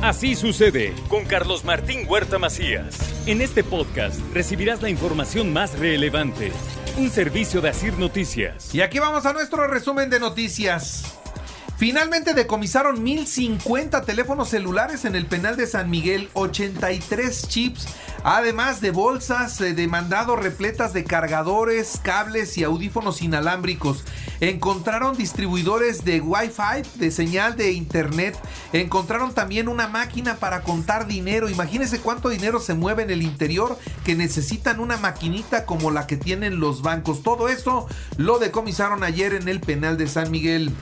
Así sucede con Carlos Martín Huerta Macías. En este podcast recibirás la información más relevante. Un servicio de Asir Noticias. Y aquí vamos a nuestro resumen de noticias. Finalmente decomisaron 1050 teléfonos celulares en el penal de San Miguel, 83 chips, además de bolsas de mandado repletas de cargadores, cables y audífonos inalámbricos. Encontraron distribuidores de Wi-Fi, de señal de internet. Encontraron también una máquina para contar dinero. Imagínense cuánto dinero se mueve en el interior que necesitan una maquinita como la que tienen los bancos. Todo eso lo decomisaron ayer en el penal de San Miguel.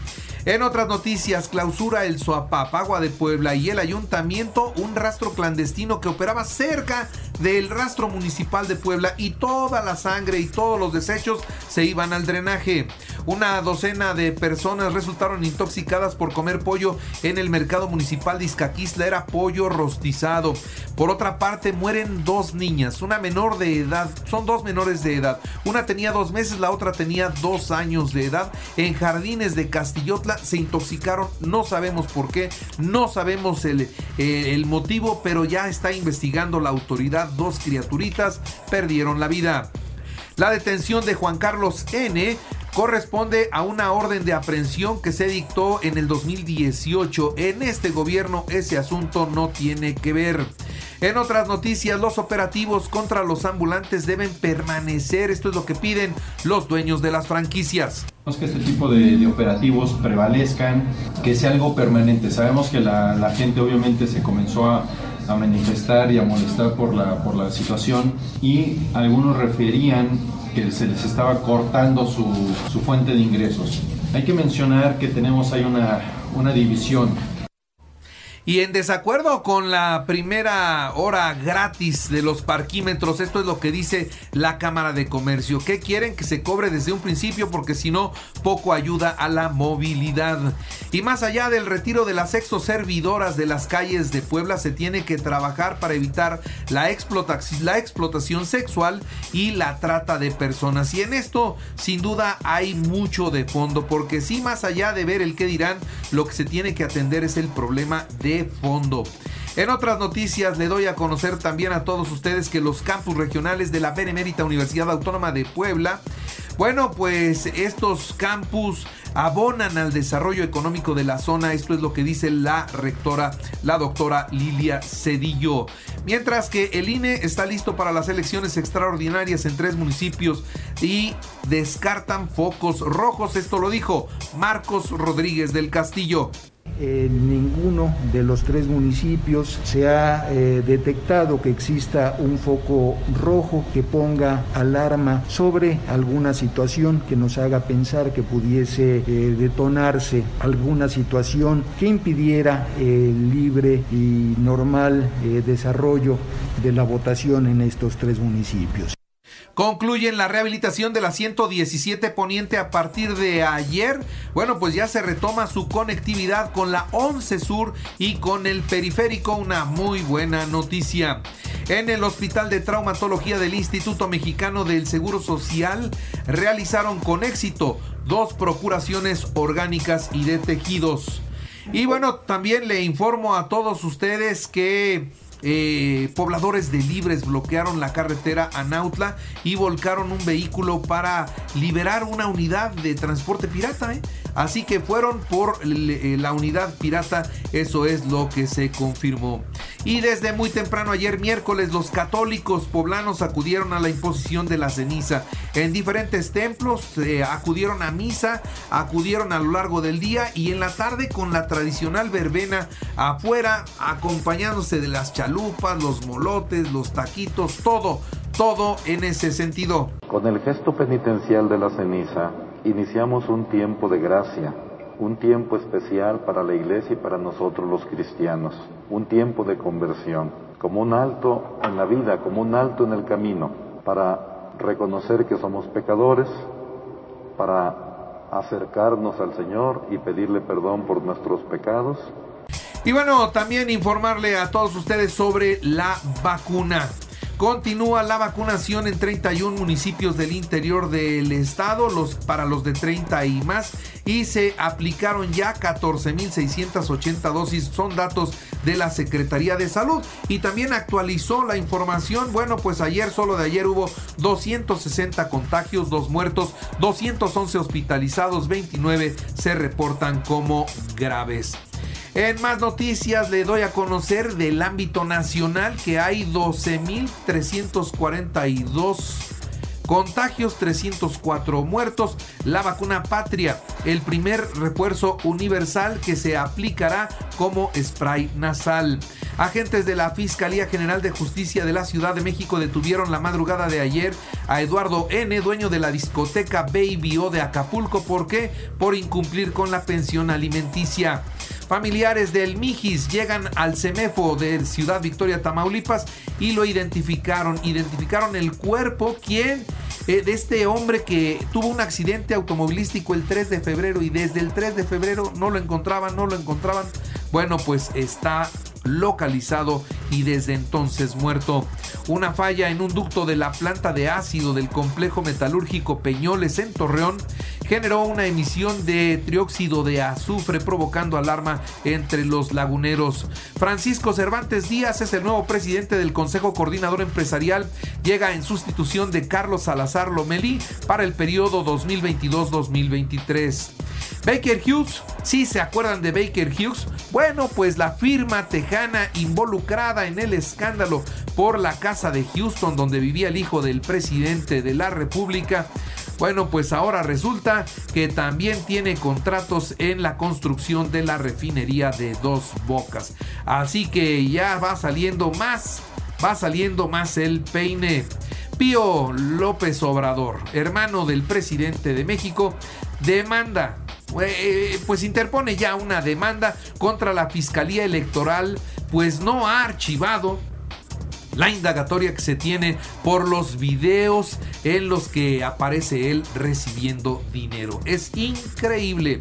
En otras noticias, clausura el Agua de Puebla y el ayuntamiento un rastro clandestino que operaba cerca del rastro municipal de Puebla y toda la sangre y todos los desechos se iban al drenaje. Una docena de personas resultaron intoxicadas por comer pollo en el mercado municipal de Izcaquisla. Era pollo rostizado. Por otra parte, mueren dos niñas, una menor de edad, son dos menores de edad. Una tenía dos meses, la otra tenía dos años de edad. En jardines de Castillotla se intoxicaron, no sabemos por qué, no sabemos el, eh, el motivo, pero ya está investigando la autoridad. Dos criaturitas perdieron la vida. La detención de Juan Carlos N corresponde a una orden de aprehensión que se dictó en el 2018. En este gobierno ese asunto no tiene que ver. En otras noticias, los operativos contra los ambulantes deben permanecer. Esto es lo que piden los dueños de las franquicias. Que este tipo de, operativos prevalezcan, que sea algo permanente. Sabemos que la, gente obviamente se comenzó a, a, manifestar y a molestar por la, por la situación y algunos referían que se les estaba cortando su, su fuente de ingresos. Hay que mencionar que tenemos ahí una, una división y en desacuerdo con la primera hora gratis de los parquímetros, esto es lo que dice la Cámara de Comercio. ¿Qué quieren? Que se cobre desde un principio porque si no, poco ayuda a la movilidad. Y más allá del retiro de las exoservidoras de las calles de Puebla, se tiene que trabajar para evitar la, explotación sexual y la trata de personas. Y en esto, sin duda, hay mucho de fondo, porque sí, más allá de ver el que dirán, lo que se tiene que atender es el problema de fondo. En otras noticias le doy a conocer también a todos ustedes que los campus regionales de la Benemérita Universidad Autónoma de Puebla, bueno, pues estos campus abonan al desarrollo económico de la zona. Esto es lo que dice la rectora, la doctora Lilia Cedillo. Mientras que el INE está listo para las elecciones extraordinarias en tres municipios y descartan focos rojos. Esto lo dijo Marcos Rodríguez del Castillo. En ninguno de los tres municipios se ha eh, detectado que exista un foco rojo que ponga alarma sobre alguna situación que nos haga pensar que pudiese eh, detonarse alguna situación que impidiera el libre y normal eh, desarrollo de la votación en estos tres municipios. Concluyen la rehabilitación de la 117 Poniente a partir de ayer. Bueno, pues ya se retoma su conectividad con la 11 Sur y con el periférico. Una muy buena noticia. En el Hospital de Traumatología del Instituto Mexicano del Seguro Social realizaron con éxito dos procuraciones orgánicas y de tejidos. Y bueno, también le informo a todos ustedes que eh, pobladores de Libres bloquearon la carretera a Nautla y volcaron un vehículo para liberar una unidad de transporte pirata. ¿eh? Así que fueron por eh, la unidad pirata, eso es lo que se confirmó. Y desde muy temprano ayer miércoles los católicos poblanos acudieron a la imposición de la ceniza. En diferentes templos acudieron a misa, acudieron a lo largo del día y en la tarde con la tradicional verbena afuera acompañándose de las chalupas, los molotes, los taquitos, todo, todo en ese sentido. Con el gesto penitencial de la ceniza iniciamos un tiempo de gracia, un tiempo especial para la iglesia y para nosotros los cristianos, un tiempo de conversión, como un alto en la vida, como un alto en el camino, para reconocer que somos pecadores, para acercarnos al Señor y pedirle perdón por nuestros pecados. Y bueno, también informarle a todos ustedes sobre la vacuna. Continúa la vacunación en 31 municipios del interior del estado, los, para los de 30 y más, y se aplicaron ya 14.680 dosis, son datos de la Secretaría de Salud. Y también actualizó la información, bueno, pues ayer, solo de ayer hubo 260 contagios, dos muertos, 211 hospitalizados, 29 se reportan como graves. En más noticias le doy a conocer del ámbito nacional que hay 12.342 contagios, 304 muertos. La vacuna Patria, el primer refuerzo universal que se aplicará como spray nasal. Agentes de la Fiscalía General de Justicia de la Ciudad de México detuvieron la madrugada de ayer a Eduardo N., dueño de la discoteca Baby O de Acapulco. ¿Por qué? Por incumplir con la pensión alimenticia. Familiares del Mijis llegan al CEMEFO de Ciudad Victoria, Tamaulipas y lo identificaron. Identificaron el cuerpo, ¿quién? Eh, de este hombre que tuvo un accidente automovilístico el 3 de febrero y desde el 3 de febrero no lo encontraban, no lo encontraban. Bueno, pues está localizado y desde entonces muerto. Una falla en un ducto de la planta de ácido del complejo metalúrgico Peñoles en Torreón generó una emisión de trióxido de azufre provocando alarma entre los laguneros. Francisco Cervantes Díaz es el nuevo presidente del Consejo Coordinador Empresarial. Llega en sustitución de Carlos Salazar Lomelí para el periodo 2022-2023. Baker Hughes, si se acuerdan de Baker Hughes, bueno, pues la firma tejana involucrada en el escándalo por la casa de Houston donde vivía el hijo del presidente de la República, bueno, pues ahora resulta que también tiene contratos en la construcción de la refinería de Dos Bocas. Así que ya va saliendo más, va saliendo más el peine. Pío López Obrador, hermano del presidente de México, demanda eh, pues interpone ya una demanda contra la Fiscalía Electoral, pues no ha archivado la indagatoria que se tiene por los videos en los que aparece él recibiendo dinero. Es increíble.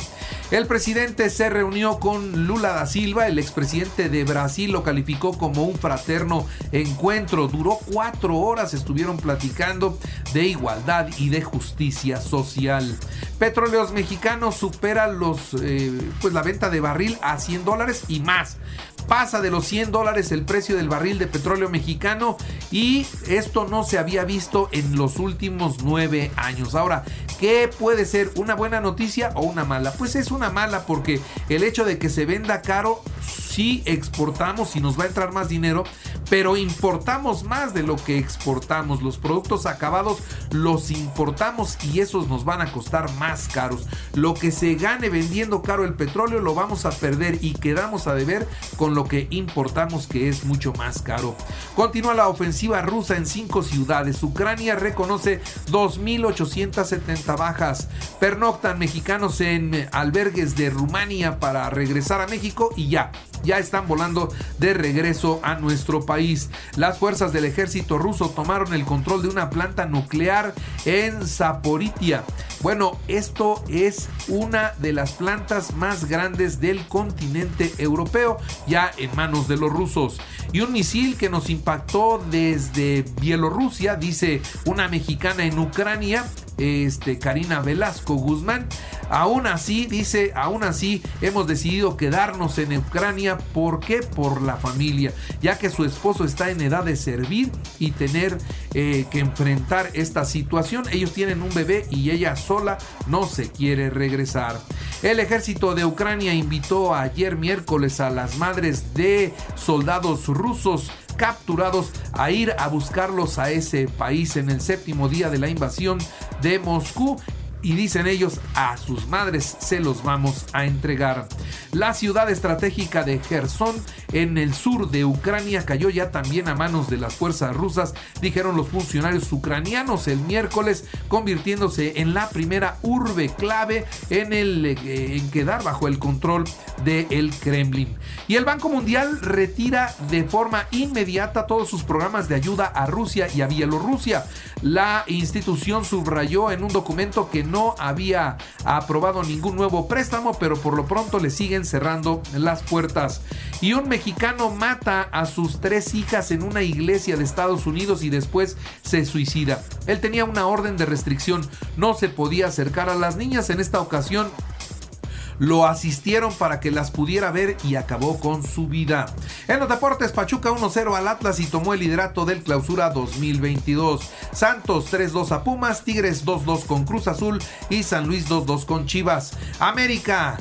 El presidente se reunió con Lula da Silva, el expresidente de Brasil lo calificó como un fraterno encuentro. Duró cuatro horas, estuvieron platicando de igualdad y de justicia social. Petróleos Mexicanos supera los, eh, pues la venta de barril a 100 dólares y más pasa de los 100 dólares el precio del barril de petróleo mexicano y esto no se había visto en los últimos nueve años. Ahora, ¿qué puede ser una buena noticia o una mala? Pues es una mala porque el hecho de que se venda caro, sí exportamos y nos va a entrar más dinero, pero importamos más de lo que exportamos. Los productos acabados los importamos y esos nos van a costar más caros. Lo que se gane vendiendo caro el petróleo lo vamos a perder y quedamos a deber con lo que importamos que es mucho más caro. Continúa la ofensiva rusa en cinco ciudades. Ucrania reconoce 2.870 bajas. Pernoctan mexicanos en albergues de Rumania para regresar a México y ya, ya están volando de regreso a nuestro país. Las fuerzas del ejército ruso tomaron el control de una planta nuclear en Zaporitia. Bueno, esto es una de las plantas más grandes del continente europeo, ya en manos de los rusos. Y un misil que nos impactó desde Bielorrusia, dice una mexicana en Ucrania, este, Karina Velasco Guzmán. Aún así, dice, aún así hemos decidido quedarnos en Ucrania. ¿Por qué? Por la familia, ya que su esposo está en edad de servir y tener eh, que enfrentar esta situación. Ellos tienen un bebé y ella sola no se quiere regresar. El ejército de Ucrania invitó ayer miércoles a las madres de soldados rusos capturados a ir a buscarlos a ese país en el séptimo día de la invasión de Moscú y dicen ellos a sus madres se los vamos a entregar. La ciudad estratégica de Gerson en el sur de Ucrania cayó ya también a manos de las fuerzas rusas, dijeron los funcionarios ucranianos el miércoles, convirtiéndose en la primera urbe clave en, el, eh, en quedar bajo el control del el Kremlin. Y el Banco Mundial retira de forma inmediata todos sus programas de ayuda a Rusia y a Bielorrusia. La institución subrayó en un documento que no había aprobado ningún nuevo préstamo, pero por lo pronto le sigue siguen cerrando las puertas. Y un mexicano mata a sus tres hijas en una iglesia de Estados Unidos y después se suicida. Él tenía una orden de restricción, no se podía acercar a las niñas. En esta ocasión lo asistieron para que las pudiera ver y acabó con su vida. En los deportes, Pachuca 1-0 al Atlas y tomó el liderato del clausura 2022. Santos 3-2 a Pumas, Tigres 2-2 con Cruz Azul y San Luis 2-2 con Chivas. América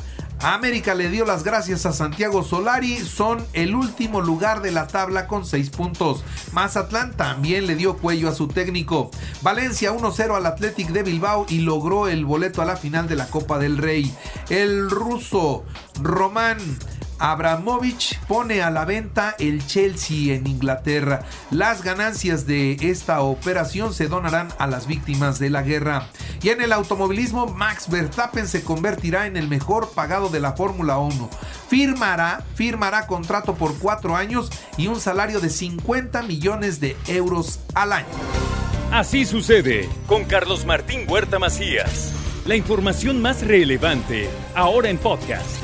América le dio las gracias a Santiago Solari, son el último lugar de la tabla con 6 puntos. Mazatlán también le dio cuello a su técnico. Valencia 1-0 al Athletic de Bilbao y logró el boleto a la final de la Copa del Rey. El ruso Román Abramovich pone a la venta el Chelsea en Inglaterra. Las ganancias de esta operación se donarán a las víctimas de la guerra. Y en el automovilismo, Max Verstappen se convertirá en el mejor pagado de la Fórmula 1. Firmará, firmará contrato por cuatro años y un salario de 50 millones de euros al año. Así sucede con Carlos Martín Huerta Macías. La información más relevante, ahora en podcast.